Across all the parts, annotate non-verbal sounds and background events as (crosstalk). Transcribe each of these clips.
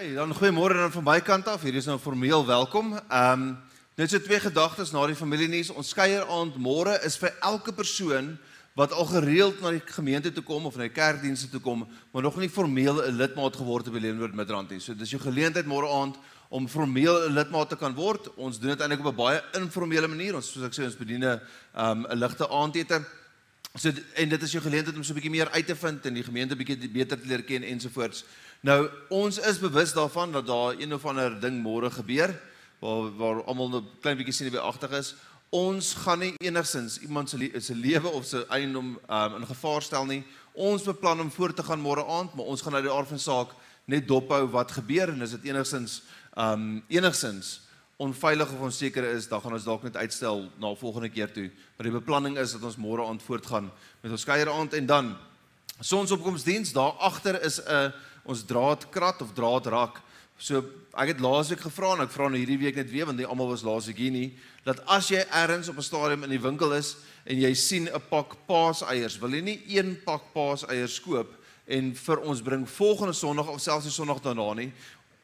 Hey, dan goeiemôre dan van my kant af. Hier is nou formeel welkom. Ehm um, net so twee gedagtes na die familienuus. Ons skeier aand môre is vir elke persoon wat al gereeld na die gemeente toe kom of na die kerkdienste toe kom, maar nog nie formeel 'n lidmaat geword het by Leonwood Midrand nie. So dis jou geleentheid môre aand om formeel 'n lidmaat te kan word. Ons doen dit eintlik op 'n baie informele manier. Ons soos ek sê ons bedien 'n um, 'n ligte aandete. So en dit is jou geleentheid om so 'n bietjie meer uit te vind en die gemeente bietjie beter te leer ken ensovoorts. Nou ons is bewus daarvan dat daar een of ander ding môre gebeur waar waar almal 'n klein bietjie sien by agtig is. Ons gaan nie enigsins iemand se se lewe of sy eiendom um, in gevaar stel nie. Ons beplan om voort te gaan môre aand, maar ons gaan uit die aard van saak net dophou wat gebeur en as dit enigsins um enigsins onveilig of onseker is, dan gaan ons dalk net uitstel na volgende keer toe. Maar die beplanning is dat ons môre aand voortgaan met ons skeier aand en dan sonsopkomsdiens daar agter is 'n ons draadkrat of draadrak. So ek het laasweek gevra en ek vra nou hierdie week net weer want nie almal was laasweek hier nie dat as jy ergens op 'n stadium in die winkel is en jy sien 'n pak paaseiers, wil jy nie een pak paaseiers koop en vir ons bring volgende Sondag of selfs die Sondag daarna nie.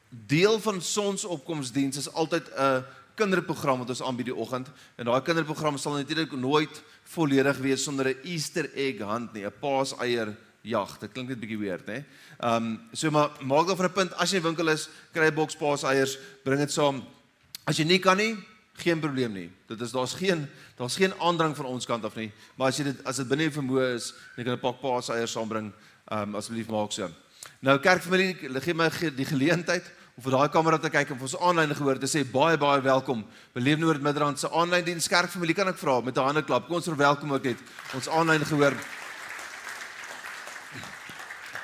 Deel van sonsopkomsdiens is altyd 'n kinderprogram wat ons aanbied die oggend en daai kinderprogram sal natuurlik nooit volledig wees sonder 'n Easter egg hand nie, 'n paaseier jag. Dit klink net bietjie weird, hè. Ehm um, so maar maak dan vir 'n punt as jy winkel is, kry 'n boks paas eiers, bring dit saam. As jy nie kan nie, geen probleem nie. Dit is daar's geen daar's geen aandrang van ons kant af nie. Maar as jy dit as dit binne jou vermoë is, dan kan 'n pak paas eiers saambring. Ehm um, asseblief maak so. Nou kerkfamilie, gee my die geleentheid om vir daai kamera te kyk en vir ons aanlyn gehoor te sê baie baie welkom. Beleef Noord Midrand se aanlyn diens kerkfamilie kan ek vra met 'n hande klap. Kom ons verwelkom ook net ons aanlyn gehoor.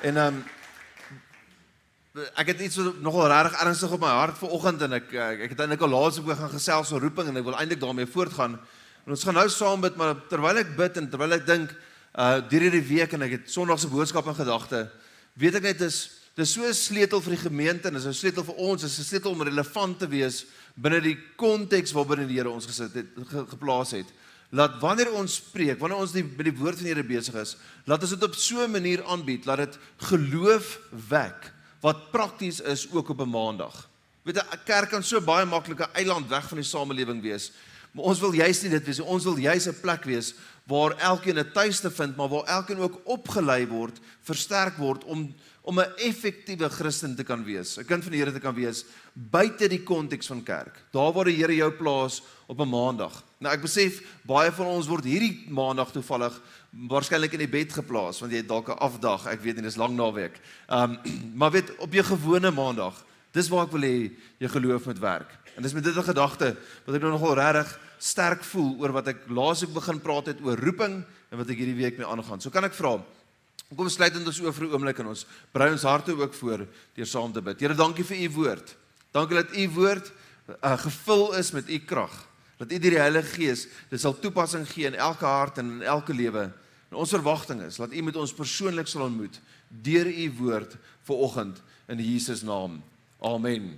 En um, ek het iets nogal regtig ernstig op my hart vanoggend en ek ek het eintlik al laas ook gaan gesels oor roeping en ek wil eintlik daarmee voortgaan. En ons gaan nou saam bid, maar terwyl ek bid en terwyl ek dink uh deur hierdie week en ek het Sondag se boodskap in gedagte, weet ek net is dis so 'n sleutel vir die gemeente en dis 'n sleutel vir ons, dis 'n sleutel om relevant te wees binne die konteks waarbinne die Here ons gesit het geplaas het laat wanneer ons spreek, wanneer ons die by die woord van die Here besig is, laat ons dit op so 'n manier aanbied dat dit geloof wek wat prakties is ook op 'n maandag. Weet 'n kerk kan so baie maklike eiland weg van die samelewing wees, maar ons wil juist nie dit wees nie. Ons wil juist 'n plek wees waar elkeen 'n tuiste vind, maar waar elkeen ook opgelei word, versterk word om om 'n effektiewe Christen te kan wees, 'n kind van die Here te kan wees buite die konteks van kerk. Daar waar die Here jou plaas op 'n maandag. Nou ek besef baie van ons word hierdie maandag toevallig waarskynlik in die bed geplaas want jy het dalk 'n afdag, ek weet nie, dis lang naweek. Um (clears throat) maar weet op jou gewone maandag, dis waar ek wil hê jy geloof moet werk. En dis met dit 'n gedagte wat ek nou nogal regtig sterk voel oor wat ek laas ek begin praat het oor roeping en wat ek hierdie week mee aangaan. So kan ek vra Kom sluit ons oor vir 'n oomblik en ons brei ons harte ook voor deur saam te bid. Here, dankie vir u woord. Dankie dat u woord uh, gevul is met u krag. Dat u deur die Heilige Gees dit sal toepassing gee in elke hart en in elke lewe. En ons verwagting is dat u met ons persoonlik sal ontmoet deur u woord vir oggend in Jesus naam. Amen.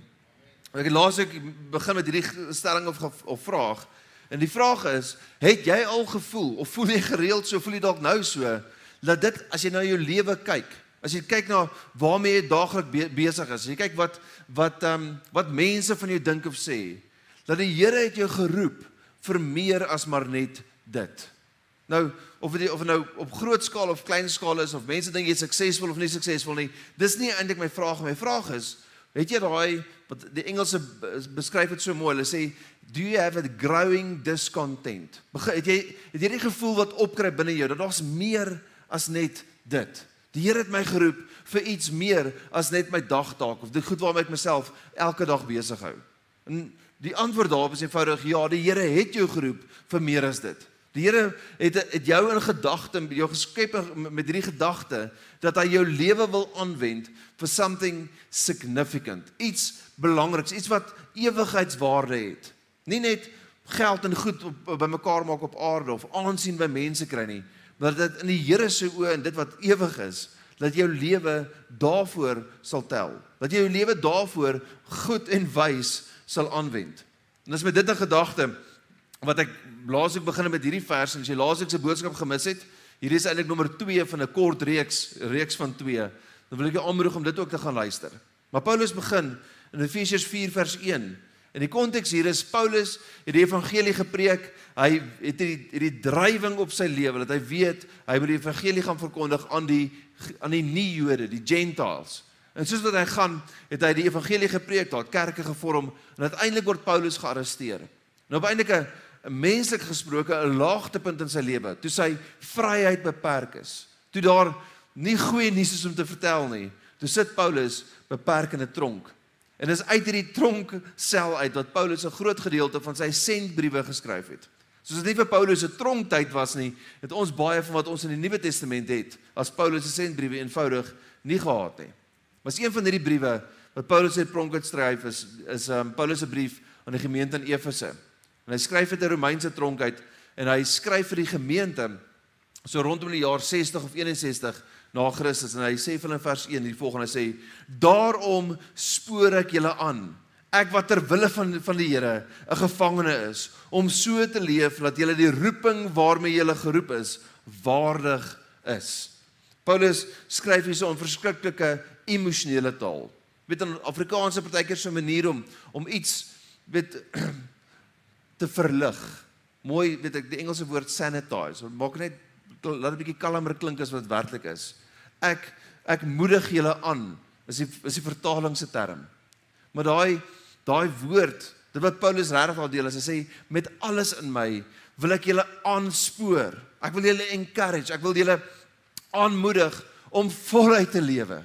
Ek laas ek begin met hierdie stelling of of vraag. En die vraag is, het jy al gevoel of voel jy gereeld so, voel jy dalk nou so dat dit as jy na jou lewe kyk, as jy kyk na waarmee jy daagliks be besig is, as jy kyk wat wat ehm um, wat mense van jou dink of sê, dat die Here het jou geroep vir meer as maar net dit. Nou of dit of nou op groot skaal of klein skaal is of mense dink jy is suksesvol of nie suksesvol nie, dis nie eintlik my vraag. My vraag is, het jy daai wat die Engelse beskryf dit so mooi. Hulle sê, "Do you have a growing discontent?" Het jy het jy die gevoel wat opkruip binne jou dat daar's meer as net dit. Die Here het my geroep vir iets meer as net my dagtaak of dit goed waarmee ek myself elke dag besig hou. En die antwoord daarop is eenvoudig ja, die Here het jou geroep vir meer as dit. Die Here het het jou in gedagte, jou geskep met hierdie gedagte dat hy jou lewe wil aanwend vir something significant, iets belangriks, iets wat ewigheidswaarde het. Nie net geld en goed op bymekaar maak op aarde of aansien by mense kry nie, maar dit in die Here se oë en dit wat ewig is, dat jou lewe daarvoor sal tel. Dat jy jou lewe daarvoor goed en wys sal aanwend. En as met dit 'n gedagte wat ek laasweek begin met hierdie vers en as jy laasweek se boodskap gemis het, hier is eintlik nommer 2 van 'n kort reeks, reeks van 2. Dan wil ek jou aanmoedig om dit ook te gaan luister. Maar Paulus begin in Efesiërs 4 vers 1. In die konteks hier is Paulus het die evangelie gepreek. Hy het hierdie hierdie drywing op sy lewe dat hy weet hy moet die evangelie gaan verkondig aan die aan die nie-Jode, die Gentiles. En soos wat hy gaan, het hy die evangelie gepreek, daar kerke gevorm en uiteindelik word Paulus gearresteer. Nou uiteindelik 'n menslik gesproke 'n laagtepunt in sy lewe, toe sy vryheid beperk is. Toe daar nie goeie nuus is om te vertel nie. Toe sit Paulus beperk in 'n tronk. En dis uit hierdie tronk sel uit dat Paulus 'n groot gedeelte van sy sendbriewe geskryf het. Soos dit nie vir Paulus se tronktyd was nie, het ons baie van wat ons in die Nuwe Testament het as Paulus se sendbriewe eenvoudig nie gehad nie. Was een van hierdie briewe wat Paulus uit tronk uitskryf is is um, Paulus se brief aan die gemeente in Efese. En hy skryf dit in Romeinse tronk uit en hy skryf vir die gemeente so rondom die jaar 60 of 61 na Christus en hy sê vir in vers 1 die volgende sê daarom spoor ek julle aan ek wat ter wille van van die Here 'n gevangene is om so te leef dat julle die roeping waarmee julle geroep is waardig is. Paulus skryf hier so 'n verskriklike emosionele taal. Weet in Afrikaanse partykeer so 'n manier om om iets weet (clears throat) te verlig. Mooi, weet ek die Engelse woord sanitize. Maak net laat 'n bietjie kalmer klink as wat werklik is. Ek ek moedig julle aan. Is die is die vertaling se term. Maar daai daai woord, dit wat Paulus regtig daar deel is, hy sê met alles in my wil ek julle aanspoor. Ek wil julle encourage, ek wil julle aanmoedig om voluit te lewe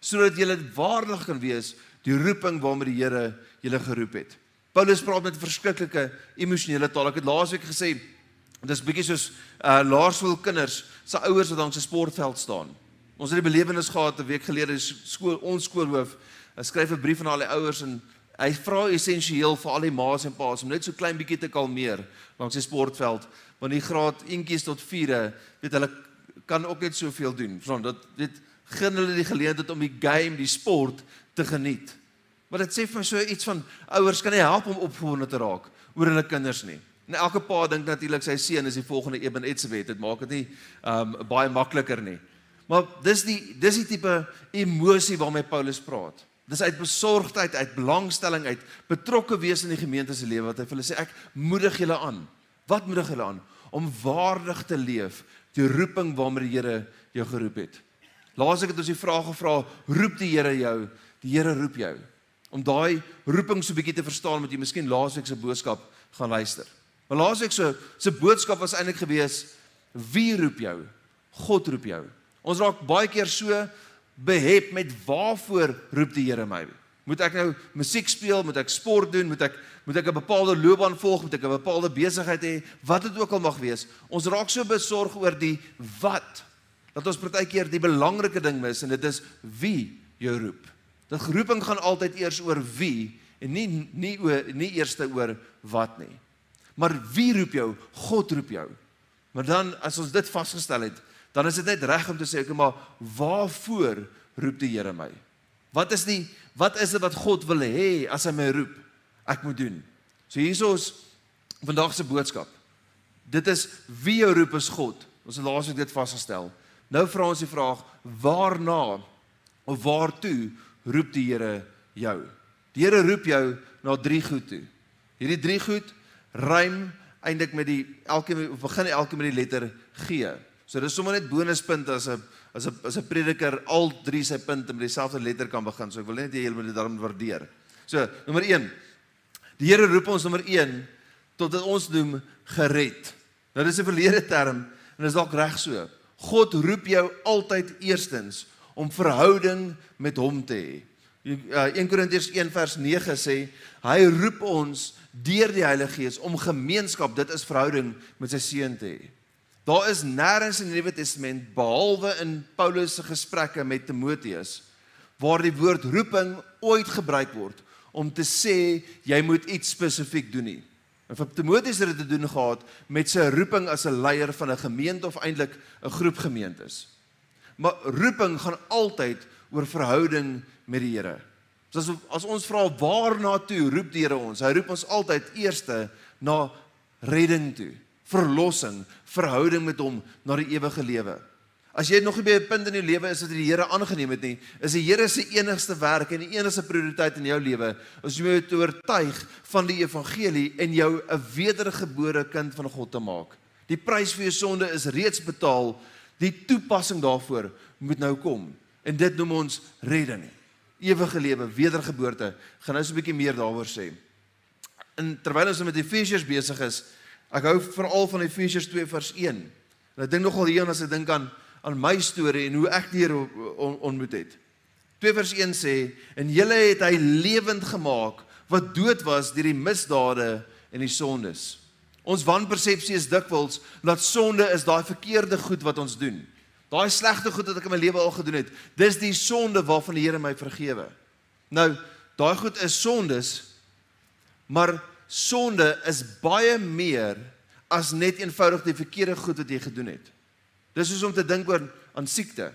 sodat julle waardig kan wees die roeping waarmee die Here julle geroep het. Paulus praat met verskriklike emosionele taal. Ek het laasweek gesê dis bietjie soos uh laerskool kinders se ouers wat langs 'n sportveld staan. Ons het die belewenis gehad 'n week gelede skool ons skoolhoof skryf 'n brief aan al die ouers en hy vra essensieel vir al die ma's en pa's om net so klein bietjie te kalmeer langs die sportveld want die graad 1tjies tot 4 weet hulle kan ook net soveel doen. Dat dit gun hulle die geleentheid om die game, die sport te geniet. Maar dit sê vir my so iets van ouers kan nie help om opgewonde te raak oor hulle kinders nie. En elke pa dink natuurlik sy seun is die volgende Eben Etzebeth. Dit maak dit nie um baie makliker nie. Maar dis die dis die tipe emosie waarmee Paulus praat. Dis uit besorgdheid, uit belangstelling, uit betrokke wees in die gemeente se lewe wat hy vir hulle sê ek moedig julle aan. Wat moedig julle aan om waardig te leef die roeping waarmee die Here jou geroep het. Laas ek het ons die vraag gevra, roep die Here jou? Die Here roep jou. Om daai roeping so bietjie te verstaan, moet jy miskien laasweek se boodskap gaan luister. Maar laasweek se se boodskap was eintlik gewees, wie roep jou? God roep jou. Ons raak baie keer so behep met waarvoor roep die Here my? Moet ek nou musiek speel, moet ek sport doen, moet ek moet ek 'n bepaalde loopbaan volg, moet ek 'n bepaalde besigheid hê, wat dit ook al mag wees. Ons raak so besorg oor die wat dat ons partykeer die belangrike ding mis en dit is wie jou roep. Dat geroeping gaan altyd eers oor wie en nie nie oor nie eerste oor wat nie. Maar wie roep jou? God roep jou. Maar dan as ons dit vasgestel het, dan is dit net reg om te sê ek maar waarvoor roep die Here my? Wat is die wat is dit wat God wil hê as hy my roep? Ek moet doen. So hiersoos vandag se boodskap. Dit is wie jou roep is God. Ons het laasweek dit vasgestel. Nou vra ons die vraag: Waarna of waartoe roep die Here jou? Die Here roep jou na drie goed toe. Hierdie drie goed rym eintlik met die elke begin elke met die letter G. So dis sommer net bonuspunt as 'n as 'n as 'n prediker al drie sy punte met dieselfde letter kan begin. So ek wil net julle moet dit daarom waardeer. So, nommer 1. Die Here roep ons nommer 1 tot dit ons noem gered. Nou dis 'n verlede term en dit is dalk reg so. God roep jou altyd eerstens om verhouding met hom te hê. 1 uh, Korintiërs 1 vers 9 sê hy roep ons deur die Heilige Gees om gemeenskap, dit is verhouding met sy seun te hê. Daar is nêrens in die Nuwe Testament behalwe in Paulus se gesprekke met Timoteus waar die woord roeping ooit gebruik word om te sê jy moet iets spesifiek doen nie. En vir Timoteus het dit te doen gehad met sy roeping as 'n leier van 'n gemeente of eintlik 'n groep gemeentes. Maar roeping gaan altyd oor verhouding met die Here. So as as ons vra waarna toe roep die Here ons? Hy roep ons altyd eerste na redding toe, verlossing, verhouding met hom na die ewige lewe. As jy nog nie by 'n punt in jou lewe is wat jy die Here aangeneem het nie, is die Here se enigste werk en die enigste prioriteit in jou lewe is om jou te oortuig van die evangelie en jou 'n wedergebore kind van God te maak. Die prys vir jou sonde is reeds betaal. Die toepassing daarvoor moet nou kom. En dit noem ons redding. Ewige lewe, wedergeboorte. Gaan nou so 'n bietjie meer daaroor sê. En terwyl ons met Efesiërs besig is, ek hou veral van Efesiërs 2 vers 1. En ek dink nogal hierin as ek dink aan aan my storie en hoe ek Here on, ontmoet het. 2 vers 1 sê en julle het hy lewend gemaak wat dood was deur die misdade en die sondes. Ons wanpersepsie is dikwels dat sonde is daai verkeerde goed wat ons doen. Daai slegte goed wat ek in my lewe al gedoen het. Dis die sonde waarvan die Here my vergewe. Nou, daai goed is sondes. Maar sonde is baie meer as net eenvoudig die verkeerde goed wat jy gedoen het. Dis soos om te dink oor aan siekte.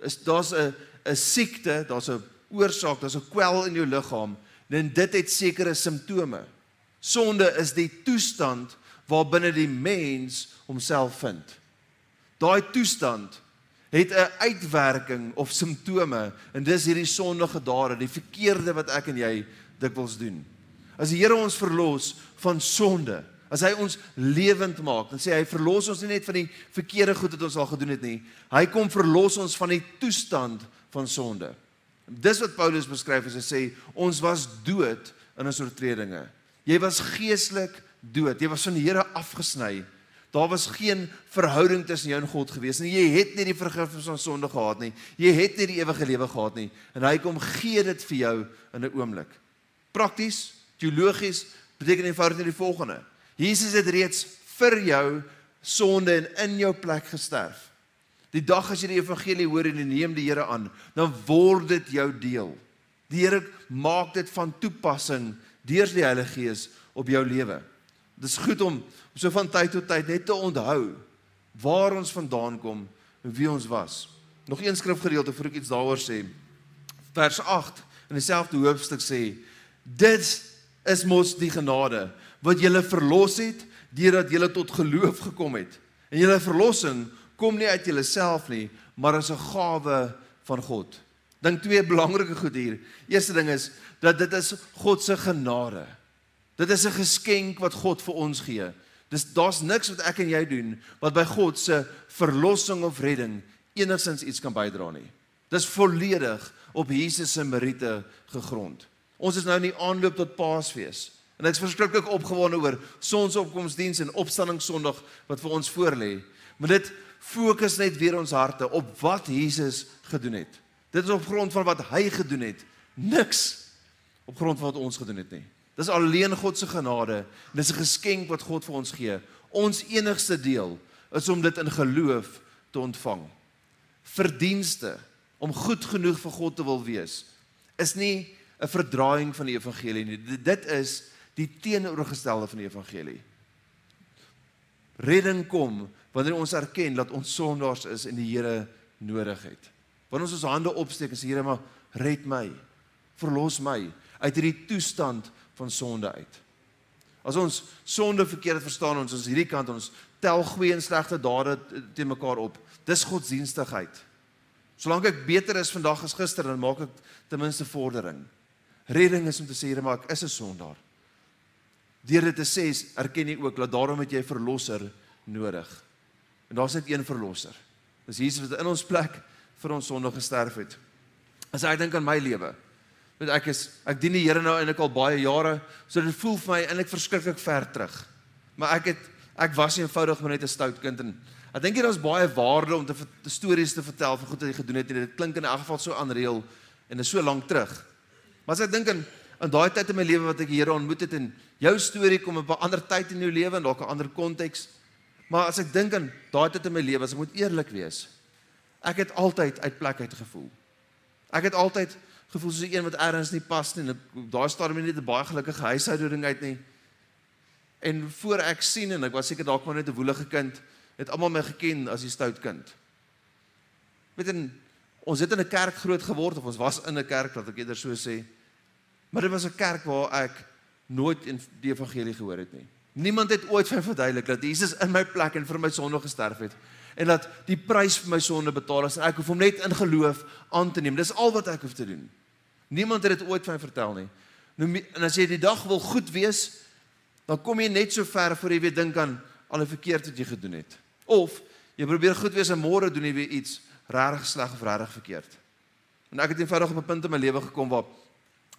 Is daar's 'n 'n siekte, daar's 'n oorsaak, daar's 'n kwel in jou liggaam en dit het sekere simptome. Sonde is die toestand waarbinne die mens homself vind. Daai toestand het 'n uitwerking of simptome en dis hierdie sondige dade, die verkeerde wat ek en jy dikwels doen. As die Here ons verlos van sonde, As hy ons lewend maak, dan sê hy verlos ons nie net van die verkeerde goed wat ons al gedoen het nie. Hy kom verlos ons van die toestand van sonde. Dis wat Paulus beskryf as hy sê ons was dood in ons oortredinge. Jy was geestelik dood. Jy was van die Here afgesny. Daar was geen verhouding tussen jou en God gewees nie. Jy het nie die vergifnis van sonde gehad nie. Jy het nie die ewige lewe gehad nie. En hy kom gee dit vir jou in 'n oomblik. Prakties, teologies beteken eenvoudig net die volgende. Jesus het reeds vir jou sonde en in jou plek gesterf. Die dag as jy die evangelie hoor en neem die Here aan, dan word dit jou deel. Die Here maak dit van toepassing deur die Heilige Gees op jou lewe. Dit is goed om so van tyd tot tyd net te onthou waar ons vandaan kom en wie ons was. Nog een skrifgedeelte voor ek iets daaroor sê. Vers 8 in dieselfde hoofstuk sê: Dit is mos die genade wat julle verlos het deurdat julle tot geloof gekom het. En julle verlossing kom nie uit julleself nie, maar as 'n gawe van God. Dink twee belangrike goed hier. Eerste ding is dat dit is God se genade. Dit is 'n geskenk wat God vir ons gee. Dis daar's niks wat ek en jy doen wat by God se verlossing of redding enigsins iets kan bydra nie. Dis volledig op Jesus se meriete gegrond. Ons is nou in die aanloop tot Paasfees. En ek's verskriklik opgewonde oor sonsopkomsdiens en opstanding Sondag wat vir ons voorlê. Maar dit fokus net weer ons harte op wat Jesus gedoen het. Dit is op grond van wat hy gedoen het. Niks op grond van wat ons gedoen het nie. Dis alleen God se genade. Dis 'n geskenk wat God vir ons gee. Ons enigste deel is om dit in geloof te ontvang. Verdienste om goed genoeg vir God te wil wees is nie 'n verdraaiing van die evangelie nie. Dit is die teenoorgestelde van die evangelie. Redding kom wanneer ons erken dat ons sondaars is en die Here nodig het. Wanneer ons ons hande opsteek en sê Here, maar red my. Verlos my uit hierdie toestand van sonde uit. As ons sonde verkeerd verstaan ons ons hierdie kant ons tel goeie en slegte dade te mekaar op. Dis godsdienstigheid. Solank ek beter is vandag as gister dan maak ek ten minste vordering. Redding is om te sê Here, maar ek is 'n sondaar. Deur dit te sê, erken jy ook dat daarom het jy 'n verlosser nodig. En daar's net een verlosser. Dis Jesus wat in ons plek vir ons sonde gesterf het. As ek dink aan my lewe, weet ek is ek dien die Here nou eintlik al baie jare, so dit voel vir my eintlik verskriklik ver terug. Maar ek het ek was eenvoudig maar net 'n stout kind en ek dink daar's baie waarde om te, te stories te vertel van goed wat jy gedoen het en dit klink in elk geval so aanreël en is so lank terug. Maar as ek dink aan in daai tyd in my lewe wat ek die Here ontmoet het en jou storie kom op 'n ander tyd in jou lewe en dalk 'n ander konteks. Maar as ek dink aan daai tyd in my lewe, as ek moet eerlik wees, ek het altyd uit plek uit gevoel. Ek het altyd gevoel soos 'n een wat ergens nie pas nie. Daar staan my net 'n baie gelukkige huishouding uit nie. En voor ek sien en ek was seker dalk maar net 'n woelige kind, het almal my geken as die stout kind. Met 'n ons het in 'n kerk groot geword of ons was in 'n kerk wat ek eerder so sê. Maar dit was 'n kerk waar ek nooit die evangelie gehoor het nie. Niemand het ooit vir verduidelik dat Jesus in my plek en vir my sonde gesterf het en dat die prys vir my sonde betaal is en ek hoef hom net in geloof aan te neem. Dis al wat ek hoef te doen. Niemand het dit ooit vir my vertel nie. Nou en as jy die dag wil goed wees, dan kom jy net so ver voor jy weer dink aan al die verkeerd wat jy gedoen het. Of jy probeer goed wees en môre doen jy weer iets regtig sleg of regtig verkeerd. En ek het eenvoudig op 'n punt in my lewe gekom waar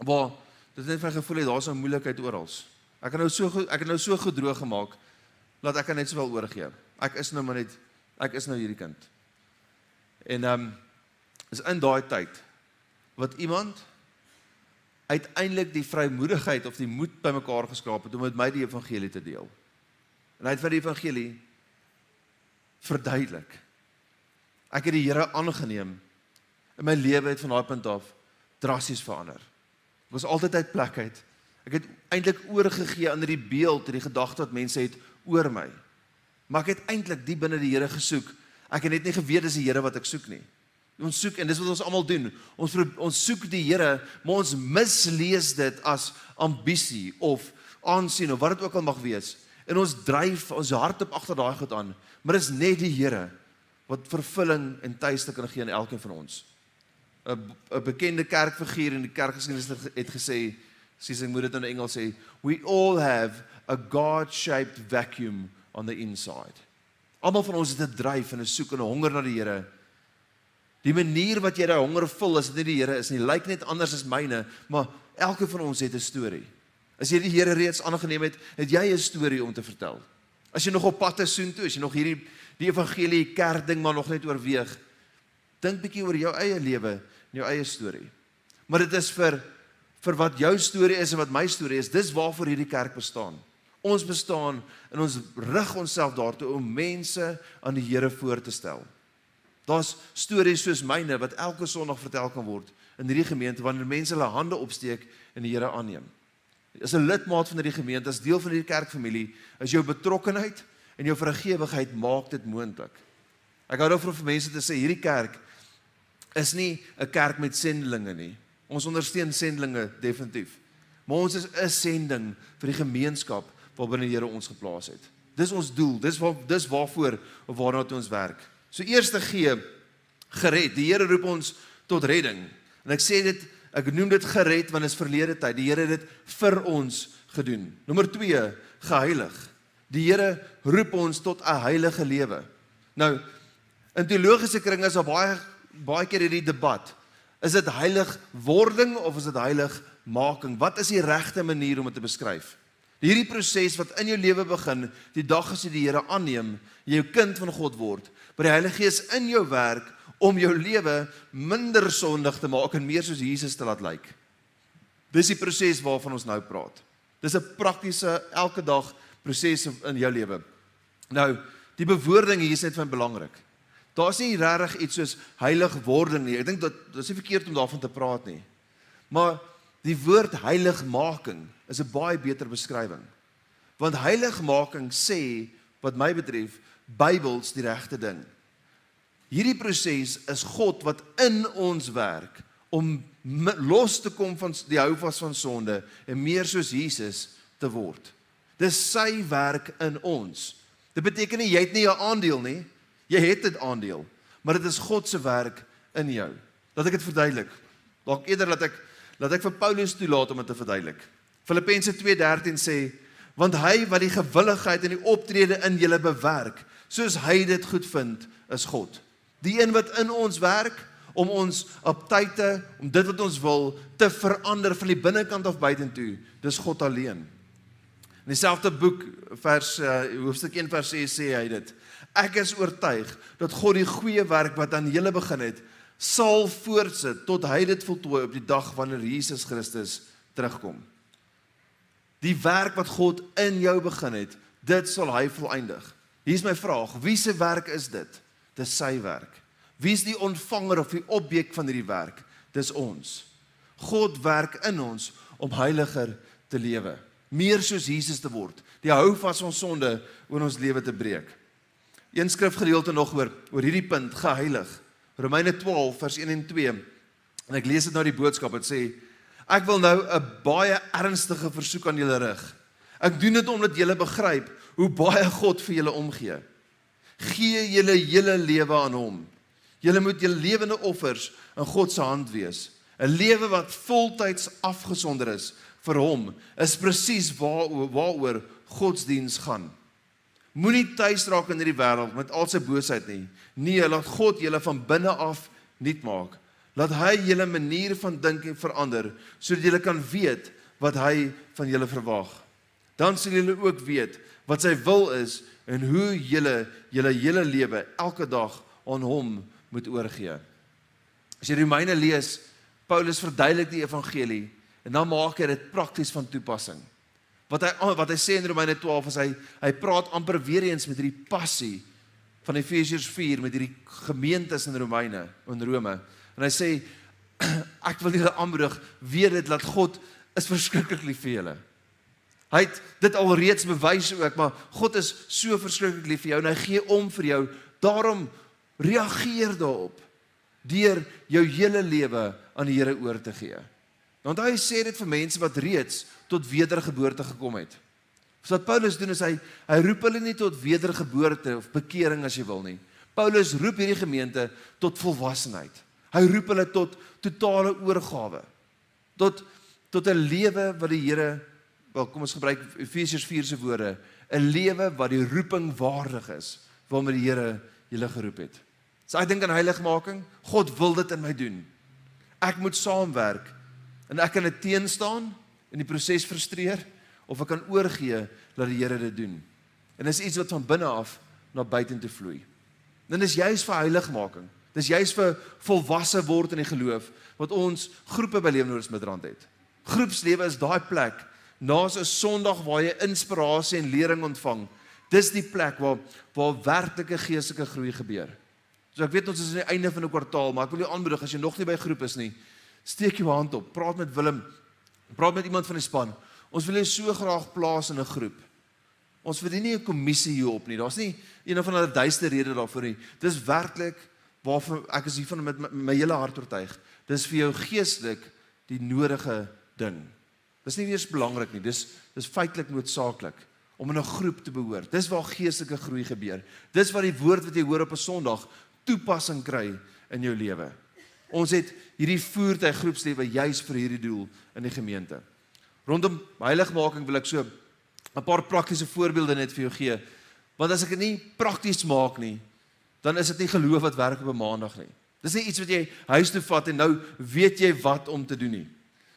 waar dit net vir gevoel het daar's 'n moeilikheid oral. Ek het nou so ek het nou so gedroog gemaak dat ek kan net sowel oorgee. Ek is nou maar net ek is nou hierdie kind. En ehm um, is in daai tyd wat iemand uiteindelik die vrymoedigheid of die moed bymekaar geskraap het om met my die evangelie te deel. En hy het vir die evangelie verduidelik. Ek het die Here aangeneem en my lewe het van daai punt af drasties verander. Was altyd uit plek uit. Ek het eintlik oorgegee aan hierdie beeld, hierdie gedagte wat mense het oor my. Maar ek het eintlik diep binne die Here gesoek. Ek het net nie geweet dis die Here wat ek soek nie. Ons soek en dis wat ons almal doen. Ons ons soek die Here, maar ons mislees dit as ambisie of aansien of wat dit ook al mag wees. En ons dryf ons hart op agter daai goed aan, maar dis net die Here wat vervulling en tuiste kan gee aan elkeen van ons. 'n bekende kerkfiguur in die kerkgeskiedenis het gesê, sies ek moet dit in Engels sê, we all have a God-shaped vacuum on the inside. Almal van ons het 'n dryf en 'n soek en 'n honger na die Here. Die manier wat jy daai honger vul, is dit nie die Here is nie. Lyk net anders as myne, maar elke van ons het 'n storie. As jy die Here reeds aangeneem het, het jy 'n storie om te vertel. As jy nog op pad is soontoe, as jy nog hierdie die evangelie kerk ding maar nog net oorweeg. Dink bietjie oor jou eie lewe jou eie storie. Maar dit is vir vir wat jou storie is en wat my storie is, dis waarvoor hierdie kerk bestaan. Ons bestaan en ons rig onsself daartoe om mense aan die Here voor te stel. Daar's stories soos myne wat elke Sondag vertel kan word in hierdie gemeente wanneer mense hulle hande opsteek en die Here aanneem. As 'n lidmaat van hierdie gemeente, as deel van hierdie kerkfamilie, is jou betrokkenheid en jou vergewigheid maak dit moontlik. Ek hou daarvan vir mense te sê hierdie kerk is nie 'n kerk met sendelinge nie. Ons ondersteun sendelinge definitief. Maar ons is 'n sending vir die gemeenskap waarbinne die Here ons geplaas het. Dis ons doel. Dis waar dis waarvoor of waarna toe ons werk. So eerste gee gered. Die Here roep ons tot redding. En ek sê dit, ek noem dit gered want dit is verlede tyd. Die Here het dit vir ons gedoen. Nommer 2, geheilig. Die Here roep ons tot 'n heilige lewe. Nou in teologiese kringe is daar baie baie keer hierdie debat. Is dit heilig wording of is dit heilig making? Wat is die regte manier om dit te beskryf? Hierdie proses wat in jou lewe begin, die dag as jy die Here aanneem, jy jou kind van God word, by die Heilige Gees in jou werk om jou lewe minder sondig te maak en meer soos Jesus te laat lyk. Dis die proses waarvan ons nou praat. Dis 'n praktiese elke dag proses in jou lewe. Nou, die bewoording hier is net van belangrik. Daar's nie regtig iets soos heilig wording nie. Ek dink dat dit is nie verkeerd om daarvan te praat nie. Maar die woord heiligmaking is 'n baie beter beskrywing. Want heiligmaking sê wat my betref Bybels die regte ding. Hierdie proses is God wat in ons werk om los te kom van die houvas van sonde en meer soos Jesus te word. Dis sy werk in ons. Dit beteken nie jy het nie 'n aandeel nie. Jy het 'n aandeel, maar dit is God se werk in jou. Laat ek dit verduidelik. Dalk eerder dat ek laat ek vir Paulus toelaat om dit te verduidelik. Filippense 2:13 sê, want hy wat die gewilligheid en die optrede in julle bewerk, soos hy dit goed vind, is God. Die een wat in ons werk om ons op tyd te om dit wat ons wil te verander van die binnekant af buitentoe, dis God alleen. In dieselfde boek vers uh, hoofstuk 1 vers 6 sê hy dit. Ek is oortuig dat God die goeie werk wat aan julle begin het, sal voortsit tot hy dit voltooi op die dag wanneer Jesus Christus terugkom. Die werk wat God in jou begin het, dit sal hy volëindig. Hier is my vraag, wie se werk is dit? Dis sy werk. Wie is die ontvanger of die objek van hierdie werk? Dis ons. God werk in ons om heiliger te lewe meer soos Jesus te word. Die hou vas ons sonde oor ons lewe te breek. Een skrifgedeelte nog oor oor hierdie punt geheilig. Romeine 12 vers 1 en 2. En ek lees dit nou die boodskap wat sê ek wil nou 'n baie ernstige versoek aan julle rig. Ek doen dit omdat julle begryp hoe baie God vir julle omgee. Gee julle hele lewe aan hom. Julle moet julle lewende offers in God se hand wees. 'n Lewe wat voltyds afgesonder is vir hom is presies waaroor waaroor godsdiens gaan. Moenie tuis raak in hierdie wêreld met al sy boosheid nie. Nee, laat God julle van binne af nuut maak. Laat hy julle manier van dink verander sodat julle kan weet wat hy van julle verwag. Dan sal julle ook weet wat sy wil is en hoe julle julle hele lewe elke dag aan hom moet oorgee. As jy Romeine lees, Paulus verduidelik die evangelie en dan maak hy dit prakties van toepassing. Wat hy wat hy sê in Romeine 12 is hy hy praat amper weer eens met hierdie passie van Efesiërs 4 met hierdie gemeentes in Romeine in Rome. En hy sê (clears throat) ek wil julle aanmoedig weet dit dat God is verskriklik lief vir julle. Hy het dit alreeds bewys ook, maar God is so verskriklik lief vir jou en hy gee om vir jou. Daarom reageer daarop deur jou hele lewe aan die Here oor te gee. Want hy sê dit vir mense wat reeds tot wedergeboorte gekom het. So wat Paulus doen is hy hy roep hulle nie tot wedergeboorte of bekering as jy wil nie. Paulus roep hierdie gemeente tot volwassenheid. Hy roep hulle tot totale oorgawe. Tot tot 'n lewe wat die Here wel kom ons gebruik Efesiërs 4 se woorde, 'n lewe wat die roeping waardig is waarmee die Here julle geroep het. So ek dink aan heiligmaking, God wil dit in my doen. Ek moet saamwerk en ek kan dit teenstaan in die proses frustreer of ek kan oorgee dat die Here dit doen. En dis iets wat van binne af na buitentoe vloei. Dan is juis vir heiligmaking. Dis juis vir volwasse word in die geloof wat ons groepe by Lewenoods Midrand het. Groepslewe is daai plek na 'n Sondag waar jy inspirasie en lering ontvang. Dis die plek waar waar werklike geestelike groei gebeur. So ek weet ons is aan die einde van 'n kwartaal, maar ek wil jou aanmoedig as jy nog nie by groep is nie, steek jou hand op, praat met Willem, Praat met iemand van die span. Ons wil jou so graag plaas in 'n groep. Ons verdien nie 'n kommissie hierop nie. Daar's nie een of ander duiste rede daarvoor nie. Dis werklik waarvan ek is hiervan met my, my hele hart oortuig. Dis vir jou geestelik die nodige ding. Dis nie eers belangrik nie. Dis dis feitelik noodsaaklik om in 'n groep te behoort. Dis waar geestelike groei gebeur. Dis wat die woord wat jy hoor op 'n Sondag toepassing kry in jou lewe. Ons het hierdie voertuig groepslewe juis vir hierdie doel in die gemeente. Rondom heiligmaking wil ek so 'n paar praktiese voorbeelde net vir jou gee. Want as ek dit nie prakties maak nie, dan is dit nie geloof wat werk op 'n maandag nie. Dis nie iets wat jy huis toe vat en nou weet jy wat om te doen nie.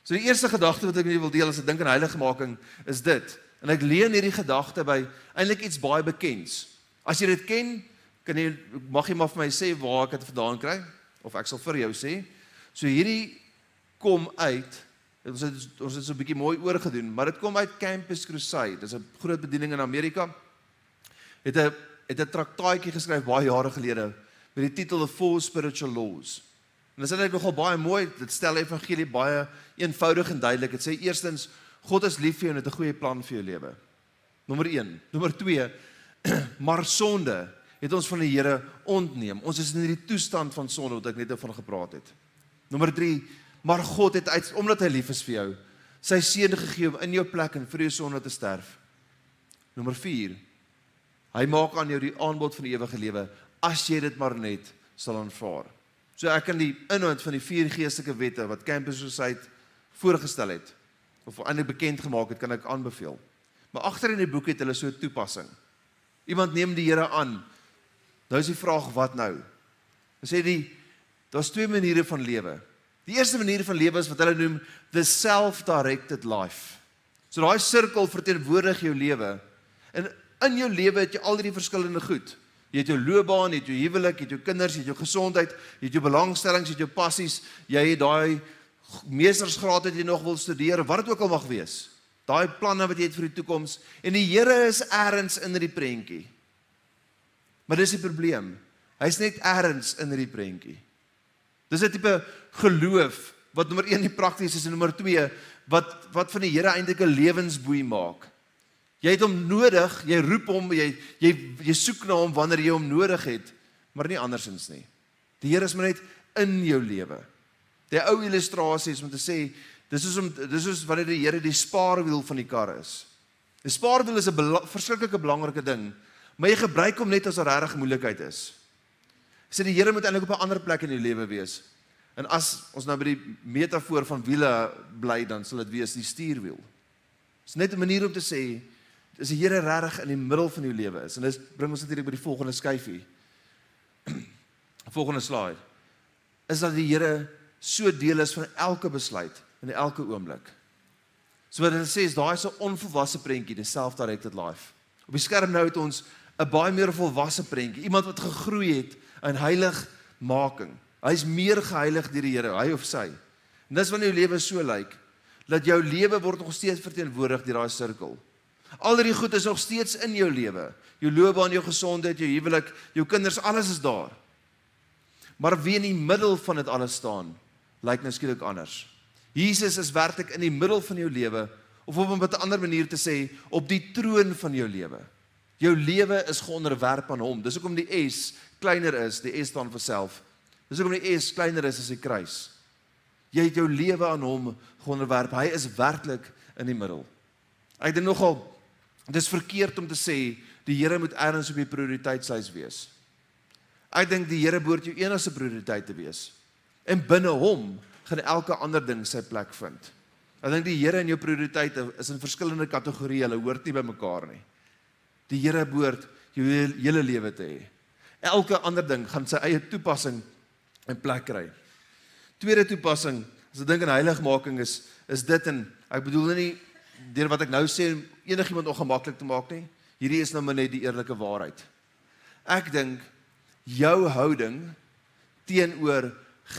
So die eerste gedagte wat ek met julle wil deel as ek dink aan heiligmaking is dit. En ek leen hierdie gedagte by eintlik iets baie bekends. As jy dit ken, kan jy mag jy maar vir my sê waar ek dit vandaan kry? Of ek sal vir jou sê. So hierdie kom uit ons het ons het so 'n bietjie mooi oorgedoen, maar dit kom uit Campus Crusade. Dis 'n groot bediening in Amerika. Het 'n het 'n traktaatjie geskryf baie jare gelede met die titel The Four Spiritual Laws. En dit is eintlik nogal baie mooi. Dit stel evangelie baie eenvoudig en duidelik. Dit sê eerstens God is lief vir jou en het 'n goeie plan vir jou lewe. Nommer 1. Nommer 2. (clears throat) maar sonde het ons van die Here ontneem. Ons is in hierdie toestand van sonde wat ek net van gepraat het. Nommer 3, maar God het uit omdat hy lief is vir jou, sy seun gegee om in jou plek en vir jou sonde te sterf. Nommer 4, hy maak aan jou die aanbod van die ewige lewe as jy dit maar net sal aanvaar. So ek kan die inhoud van die vier geestelike wette wat Campus Society voorgestel het of eintlik bekend gemaak het, kan ek aanbeveel. Maar agter in die boek het hulle so toepassing. Iemand neem die Here aan Nou is die vraag wat nou? Hulle sê die daar's twee maniere van lewe. Die eerste manier van lewe is wat hulle noem the self-directed life. So daai sirkel verteenwoordig jou lewe. En in jou lewe het jy al die verskillende goed. Jy het jou loopbaan, jy het jou huwelik, jy het jou kinders, jy het jou gesondheid, jy het jou belangstellings, jy het jou passies, jy het daai meestersgraad wat jy nog wil studeer, wat dit ook al mag wees. Daai planne wat jy het vir die toekoms en die Here is eers in hierdie prentjie. Maar dis die probleem. Hy's net ergens in hierdie prentjie. Dis 'n tipe geloof wat nommer 1 nie prakties is en nommer 2 wat wat van die Here eintlik 'n lewensboei maak. Jy het hom nodig, jy roep hom, jy jy jy soek na hom wanneer jy hom nodig het, maar nie andersins nie. Die Here is maar net in jou lewe. Die ou illustrasie is om te sê dis is om dis is wat die Here die spaarwiel van die kar is. Die spaarwiel is 'n bela verskriklike belangrike ding maar jy gebruik hom net as 'n regtig moeilikheid is. Sê die Here moet eintlik op 'n ander plek in jou lewe wees. En as ons nou by die metafoor van wiele bly, dan sal dit wees die stuurwiel. Dit is net 'n manier om te sê is die Here regtig in die middel van jou lewe is. En dit bring ons natuurlik by die volgende skyfie. (clears throat) volgende slide. Is dat die Here so deel is van elke besluit in elke oomblik. So wat hulle sê is daai is 'n onvolwasse prentjie, the self-directed life. Op die skerm nou het ons 'n baie meer volwasse prentjie, iemand wat gegroei het in heiligmaking. Hy's meer geheilig deur die Here, hy of sy. En dis wanneer jou lewe so lyk dat jou lewe word nog steeds verteenwoordig deur daai sirkel. Al die goed is nog steeds in jou lewe. Jou loopbaan, jou gesondheid, jou huwelik, jou kinders, alles is daar. Maar wie in die middel van dit alles staan, lyk nou skielik anders. Jesus is werklik in die middel van jou lewe of op 'n ander manier te sê op die troon van jou lewe. Jou lewe is geonderwerp aan hom. Dis hoekom die S kleiner is, die S staan vir self. Dis hoekom die S kleiner is as die kruis. Jy het jou lewe aan hom geonderwerp. Hy is werklik in die middel. Ek dink nogal dis verkeerd om te sê die Here moet ergens op die prioriteitslys wees. Ek dink die Here behoort jou enigste prioriteit te wees. En binne hom gaan elke ander ding sy plek vind. Ek dink die Here en jou prioriteite is in verskillende kategorieë, hulle hoort nie by mekaar nie. Die Here behoort jou hele lewe te hê. Elke ander ding gaan sy eie toepassing en plek kry. Tweede toepassing, as ek dink aan heiligmaking is is dit en ek bedoel nie deur wat ek nou sê enigiemand ongemaklik te maak nie. Hierdie is nou maar net die eerlike waarheid. Ek dink jou houding teenoor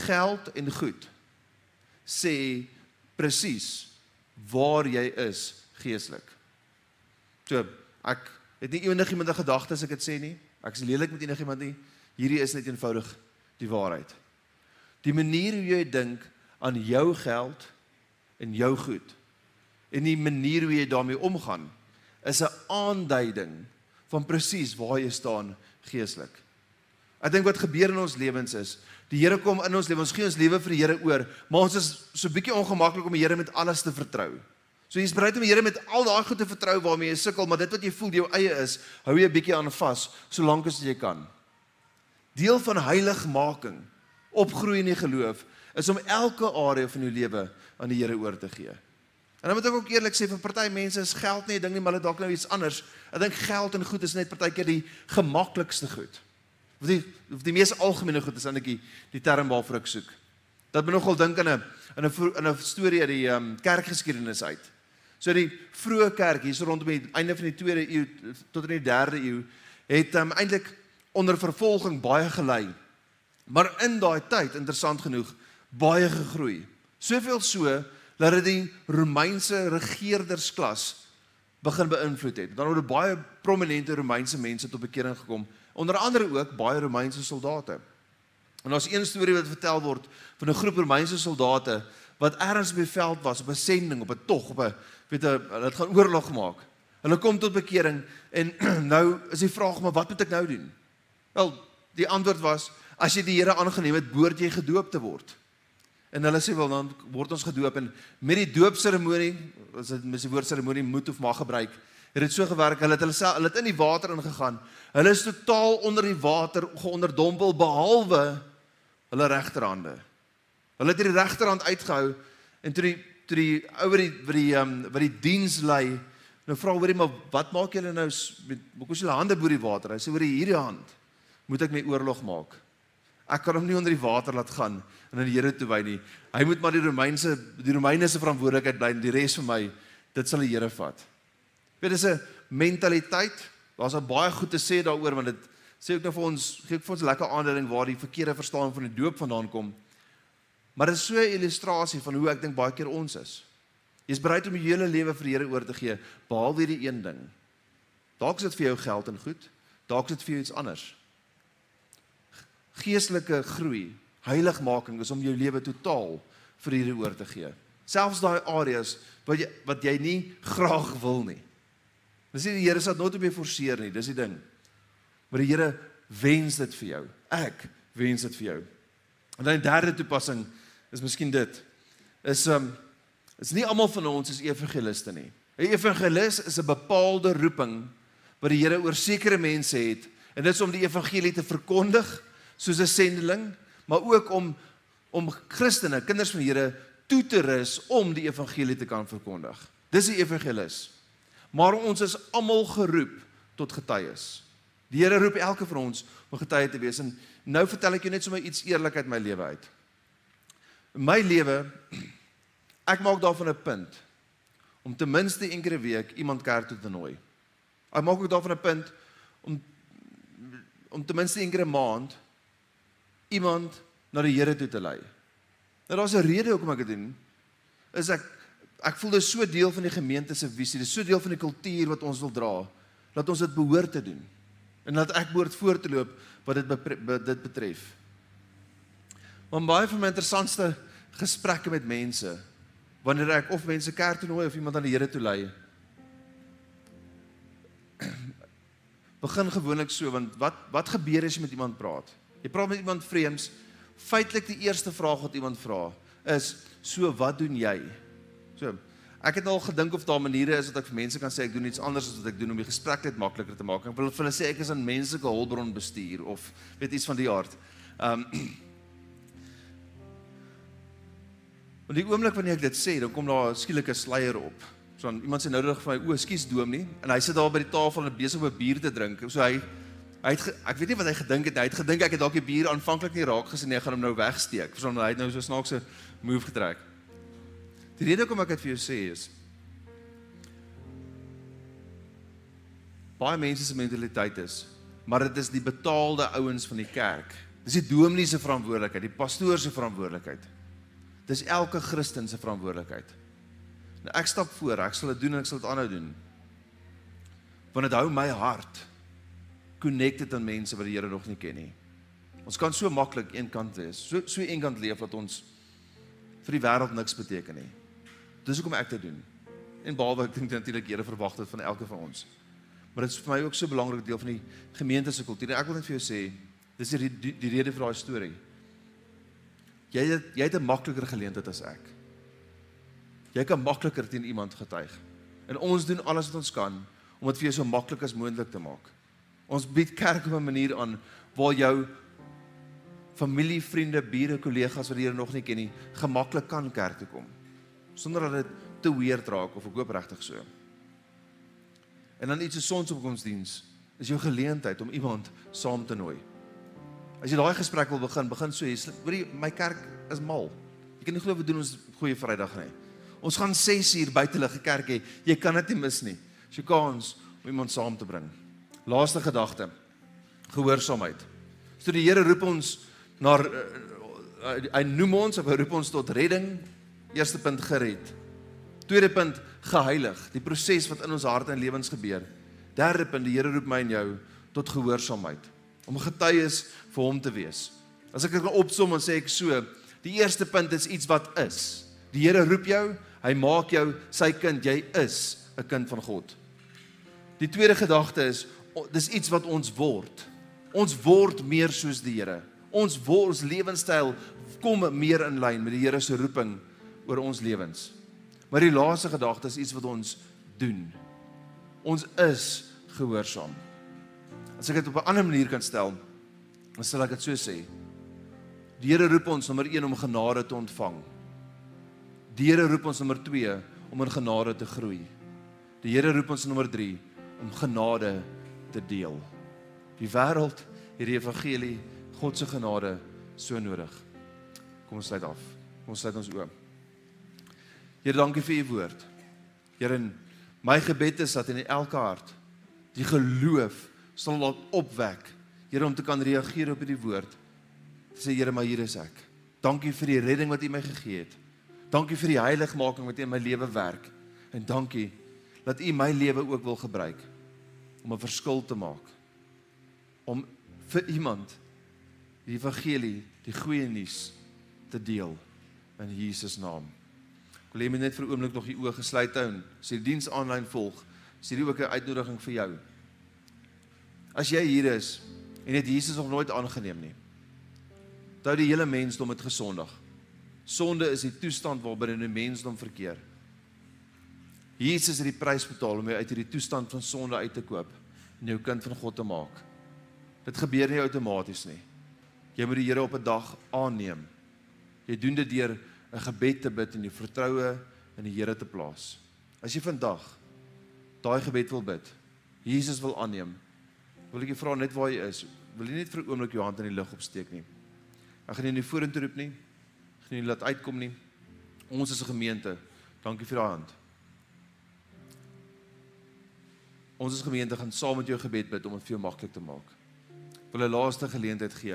geld en goed sê presies waar jy is geestelik. So, ek het nie enigiemand 'n gedagte as ek dit sê nie. Ek is lelik met enigiemand nie. Hierdie is net eenvoudig die waarheid. Die manier hoe jy dink aan jou geld en jou goed en die manier hoe jy daarmee omgaan is 'n aanduiding van presies waar jy staan geestelik. Ek dink wat gebeur in ons lewens is Die Here kom in ons lewe. Ons gee ons lewe vir die Here oor, maar ons is so bietjie ongemaklik om die Here met alles te vertrou. So jy's bereid om die Here met al daai goed te vertrou waarmee jy sukkel, maar dit wat jy voel jou eie is, hou jy 'n bietjie aan vas solank as jy kan. Deel van heiligmaking, opgroei in die geloof, is om elke area van jou lewe aan die Here oor te gee. En dan moet ek ook eerlik sê vir party mense is geld nie 'n ding nie, maar hulle dalk nou iets anders. Ek dink geld en goed is net partykeer die gemaklikste goed. Of die of die mees algemene goed is eintlik die, die term waarvoor ek soek. Dat moet nogal dink aan 'n in 'n in 'n storie uit die um, kerkgeskiedenis uit. So die vroeë kerk hier rondom die einde van die 2de eeu tot in die 3de eeu het um, eintlik onder vervolging baie gelei. Maar in daai tyd interessant genoeg baie gegroei. Soveel so dat dit die Romeinse regeerdersklas begin beïnvloed het. Dan het baie prominente Romeinse mense tot bekering gekom onder andere ook baie Romeinse soldate. En daar's een storie wat vertel word van 'n groep Romeinse soldate wat ergens op die veld was op 'n sending, op 'n tog, op 'n weet 'n hulle het gaan oorlog maak. Hulle kom tot bekering en (clears throat) nou is die vraag maar wat moet ek nou doen? Wel, die antwoord was as jy die Here aangeneem het, behoort jy gedoop te word. En hulle sê wel dan word ons gedoop en met die doopseremonie, as dit mis die woord seremonie moet of mag gebruik, het dit so gewerk. Hulle het hulle self hulle het in die water ingegaan. Hulle is totaal onder die water geonderdompel behalwe hulle regterhande. Hulle het die regterhand uitgehou en toe die toe die ou wat die wat die ehm um, wat die diens lei nou vra hoorie maar wat maak julle nou met hoekom is julle hande bo die water? Hy sê hoor hierdie hand moet ek my oorlog maak. Ek kan hom nie onder die water laat gaan en aan die Here toe wy nie. Hy moet maar die Romeinse die Romeine se verantwoordelikheid bly en die res vir my dit sal die Here vat. Dit is 'n mentaliteit. Daar's baie goed te sê daaroor want dit sê ook nou vir ons gee vir ons lekker aanduiding waar die verkeerde verstaan van die doop vandaan kom. Maar dit is so 'n illustrasie van hoe ek dink baie keer ons is. Jy's bereid om jou hele lewe vir die Here oor te gee, behalwe hierdie een ding. Dalk is dit vir jou geld en goed, dalk is dit vir jou iets anders. Geestelike groei, heiligmaking is om jou lewe totaal vir die Here oor te gee. Selfs daai areas wat jy wat jy nie graag wil nie. Dis nie die Here sal nooit op jou forceer nie, dis die ding. Maar die Here wens dit vir jou. Ek wens dit vir jou. En dan die derde toepassing is miskien dit. Is um is nie almal van ons is evangeliste nie. 'n Evangelis is 'n bepaalde roeping wat die Here oor sekere mense het en dit is om die evangelie te verkondig soos 'n sendeling, maar ook om om Christene, kinders van die Here toe te rus om die evangelie te kan verkondig. Dis die evangelis. Maar ons is almal geroep tot getuies. Die Here roep elke van ons om getuie te wees en nou vertel ek jou net sommer iets eerlik uit my lewe uit. In my lewe ek maak daarvan 'n punt om ten minste een keer 'n week iemand kerk toe te nooi. Ek maak ook daarvan 'n punt om om ten minste een keer 'n maand iemand na die Here toe te lei. Nou daar's 'n rede hoekom ek dit doen. Is ek ek voel dit is so deel van die gemeente se visie, dit is so deel van die kultuur wat ons wil dra, dat ons dit behoort te doen. En dat ek behoort voor te loop wat dit dit betref. Maar baie van my interessantste gesprekke met mense wanneer ek of mense kerk toe nooi of iemand aan die Here toe lei. (clears throat) Begin gewoonlik so want wat wat gebeur as jy met iemand praat? Jy praat met iemand vreemds. Feitelik die eerste vraag wat iemand vra is: "So wat doen jy?" So, ek het al gedink of daar maniere is dat ek vir mense kan sê ek doen iets anders as wat ek doen om die gesprek net makliker te maak. Ek wil vir hulle sê ek is 'n menslike hulpbron bestuur of weet iets van die aard. Um (clears throat) En die oomblik wanneer ek dit sê, dan kom daar skielik 'n sluier op. So dan iemand sê nou reg vir my, "O, skus dom nie." En hy sit daar by die tafel en besig om 'n bier te drink. So hy Hy het ek weet nie wat hy gedink het. Hy het gedink ek het dalk die bier aanvanklik nie raak gesien nie. Ek gaan hom nou wegsteek. Verstaan, hy het nou so snaakse move getrek. Die rede hoekom ek dit vir jou sê is baie mense se mentaliteit is, maar dit is die betaalde ouens van die kerk. Dis die dominee se verantwoordelikheid, die pastoor se verantwoordelikheid. Dis elke Christen se verantwoordelikheid. Nou ek stap voor, ek sal dit doen en ek sal dit aanhou doen. Want dit hou my hart connected aan mense wat die Here nog nie ken nie. Ons kan so maklik eenkant wees. So so eenkant leef dat ons vir die wêreld niks beteken nie. Dis hoekom ek dit doen. En behalwe ek dink natuurlik Here verwag dit van elke van ons. Maar dit is vir my ook so 'n belangrike deel van die gemeente se kultuur. Ek wil net vir jou sê, dis die die, die rede vir daai storie. Jy het jy het 'n makliker geleentheid as ek. Jy kan makliker teen iemand getuig. En ons doen alles wat ons kan om dit vir jou so maklik as moontlik te maak. Ons bied kerk op 'n manier aan waar jou familie, vriende, bure, kollegas wat hier nog nie ken nie, gemaklik kan kerk toe kom sonder dat dit te weird raak of ek hoop regtig so. En dan iets so sonsopkomsdiens is jou geleentheid om iemand saam te nooi. As jy daai gesprek wil begin, begin so jy hoor jy my kerk is mal. Jy kan nie glo wat doen ons goeie Vrydag nie. Ons gaan 6 uur buite hulle kerk hê. Jy kan dit nie mis nie. Jy kans om iemand saam te bring. Laaste gedagte. Gehoorsaamheid. So die Here roep ons na uh, hy noem ons of hy roep ons tot redding. Eerste punt gered. Tweede punt geheilig, die proses wat in ons harte en lewens gebeur. Derde punt die Here roep my en jou tot gehoorsaamheid om getuies vir hom te wees. As ek dit kan opsom en sê ek so, die eerste punt is iets wat is. Die Here roep jou, hy maak jou sy kind, jy is 'n kind van God. Die tweede gedagte is dis iets wat ons word. Ons word meer soos die Here. Ons word ons lewenstyl kom meer in lyn met die Here se roeping oor ons lewens. Maar die laaste gedagte is iets wat ons doen. Ons is gehoorsaam. As ek dit op 'n ander manier kan stel, dan sal ek dit so sê. Die Here roep ons nommer 1 om genade te ontvang. Die Here roep ons nommer 2 om in genade te groei. Die Here roep ons nommer 3 om genade te deel. Die wêreld het die evangelie, God se genade so nodig. Kom ons sluit af. Kom ons sluit ons oop. Here, dankie vir u woord. Here, my gebed is dat in elke hart die geloof sal laat opwek. Here om te kan reageer op hierdie woord. Sê Here, maar hier is ek. Dankie vir die redding wat U my gegee het. Dankie vir die heiligmaking wat U in my lewe werk. En dankie dat U my lewe ook wil gebruik om 'n verskil te maak. Om vir iemand die evangelie, die goeie nuus te deel in Jesus naam. Ek wil hê jy moet net vir 'n oomblik nog die oë gesluit hou. As jy die diens aanlyn volg, is hierdie ook 'n uitnodiging vir jou. As jy hier is en het Jesus nog nooit aangeneem nie. Onthou die hele mensdom het gesondig. Sonde is die toestand waarbinne 'n mensdom verkeer. Jesus het die prys betaal om jou uit hierdie toestand van sonde uit te koop. en jou kind van God te maak. Dit gebeur nie outomaties nie. Jy moet die Here op 'n dag aanneem. Jy doen dit deur 'n gebed te bid en die vertroue in die Here te plaas. As jy vandag daai gebed wil bid, Jesus wil aanneem, wil ek jou vra net waar jy is, wil jy net vir 'n oomblik jou hand in die lug opsteek nie. Ek gaan nie in die vorentoe roep nie. Ek gaan nie laat uitkom nie. Ons is 'n gemeente. Dankie vir daai hand. Ons as gemeente gaan saam met jou gebed bid om dit vir jou maklik te maak. Ek wil 'n laaste geleentheid gee.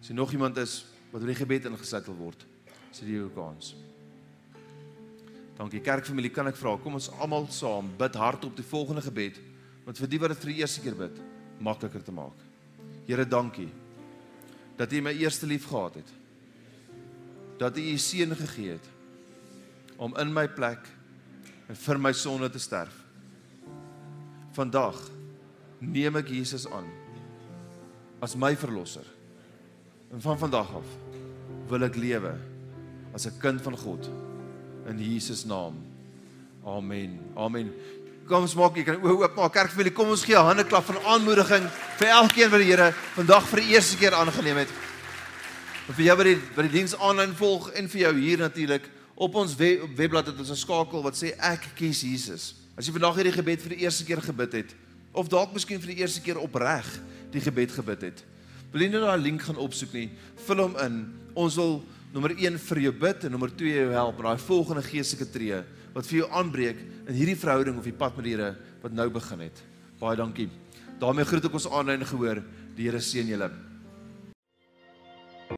As jy nog iemand is wat vir die gebed ingesit wil word, sê jy ook kans. Dankie kerkfamilie, kan ek vra, kom ons almal saam bid hardop die volgende gebed, want vir die wat dit vir die eerste keer bid, makliker te maak. Here, dankie dat U my eerste lief gehad het. Dat U U seun gegee het om in my plek en vir my sonde te sterf. Vandag neem ek Jesus aan as my verlosser. En van vandag af wil ek lewe as 'n kind van God in Jesus naam. Amen. Amen. Kom ons maak, jy kan oop maak. Kerkfamilie, kom ons gee 'n hande klap van aanmoediging vir elkeen wat die Here vandag vir die eerste keer aangeneem het. Vir jou wat die wat die diens aanlyn volg en vir jou hier natuurlik op ons web, op webblad het ons 'n skakel wat sê ek kies Jesus. As jy vandag hierdie gebed vir die eerste keer gebid het of dalk miskien vir die eerste keer opreg die gebed gebid het, wil jy nie daai link gaan opsoek nie. Vul hom in. Ons wil nommer 1 vir jou bid en nommer 2 jou help met daai volgende geestelike tree wat vir jou aanbreek in hierdie verhouding of die pad met die Here wat nou begin het. Baie dankie. daarmee groet ek ons aanlyn gehoor. Die Here seën julle.